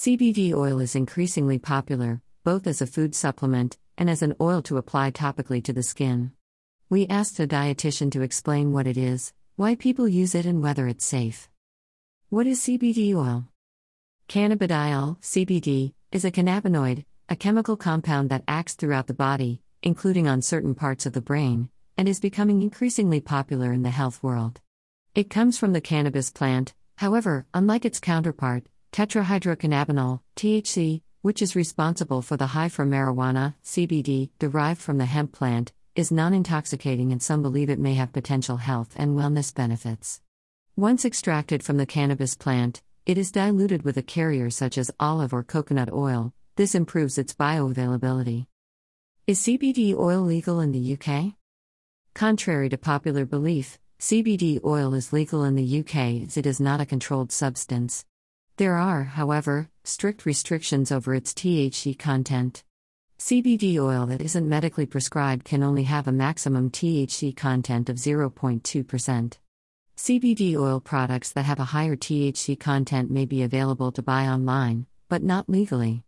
CBD oil is increasingly popular, both as a food supplement and as an oil to apply topically to the skin. We asked a dietitian to explain what it is, why people use it, and whether it's safe. What is CBD oil? Cannabidiol, CBD, is a cannabinoid, a chemical compound that acts throughout the body, including on certain parts of the brain, and is becoming increasingly popular in the health world. It comes from the cannabis plant, however, unlike its counterpart, tetrahydrocannabinol, THC, which is responsible for the high from marijuana, CBD, derived from the hemp plant, is non intoxicating and some believe it may have potential health and wellness benefits. Once extracted from the cannabis plant, it is diluted with a carrier such as olive or coconut oil, this improves its bioavailability. Is CBD oil legal in the UK? Contrary to popular belief, CBD oil is legal in the UK as it is not a controlled substance. There are, however, strict restrictions over its THC content. CBD oil that isn't medically prescribed can only have a maximum THC content of 0.2%. CBD oil products that have a higher THC content may be available to buy online, but not legally.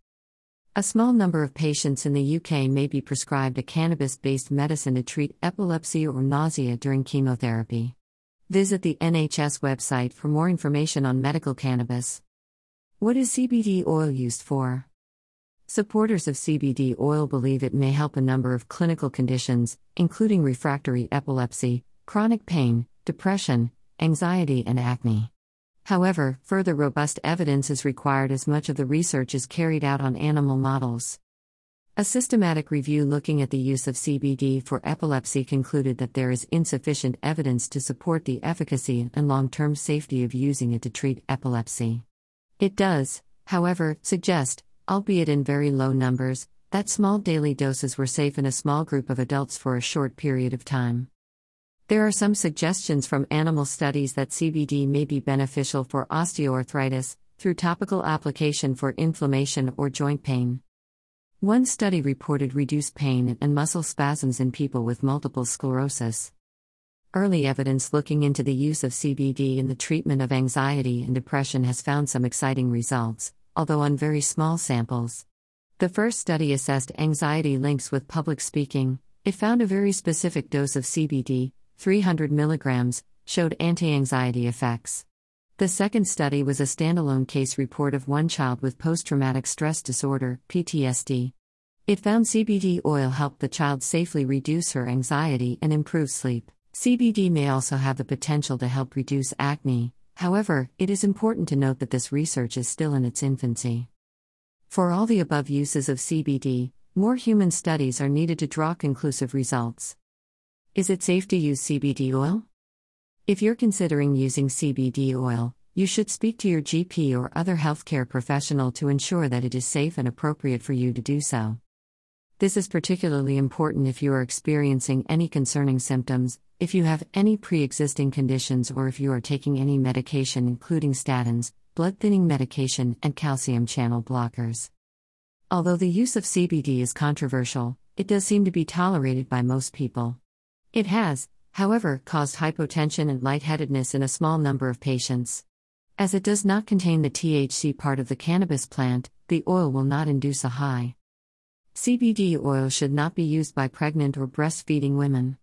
A small number of patients in the UK may be prescribed a cannabis based medicine to treat epilepsy or nausea during chemotherapy. Visit the NHS website for more information on medical cannabis. What is CBD oil used for? Supporters of CBD oil believe it may help a number of clinical conditions, including refractory epilepsy, chronic pain, depression, anxiety, and acne. However, further robust evidence is required as much of the research is carried out on animal models. A systematic review looking at the use of CBD for epilepsy concluded that there is insufficient evidence to support the efficacy and long term safety of using it to treat epilepsy. It does, however, suggest, albeit in very low numbers, that small daily doses were safe in a small group of adults for a short period of time. There are some suggestions from animal studies that CBD may be beneficial for osteoarthritis through topical application for inflammation or joint pain. One study reported reduced pain and muscle spasms in people with multiple sclerosis. Early evidence looking into the use of CBD in the treatment of anxiety and depression has found some exciting results, although on very small samples. The first study assessed anxiety links with public speaking. It found a very specific dose of CBD, 300 mg, showed anti anxiety effects. The second study was a standalone case report of one child with post traumatic stress disorder, PTSD. It found CBD oil helped the child safely reduce her anxiety and improve sleep. CBD may also have the potential to help reduce acne, however, it is important to note that this research is still in its infancy. For all the above uses of CBD, more human studies are needed to draw conclusive results. Is it safe to use CBD oil? If you're considering using CBD oil, you should speak to your GP or other healthcare professional to ensure that it is safe and appropriate for you to do so. This is particularly important if you are experiencing any concerning symptoms, if you have any pre existing conditions, or if you are taking any medication, including statins, blood thinning medication, and calcium channel blockers. Although the use of CBD is controversial, it does seem to be tolerated by most people. It has, however, caused hypotension and lightheadedness in a small number of patients. As it does not contain the THC part of the cannabis plant, the oil will not induce a high. CBD oil should not be used by pregnant or breastfeeding women.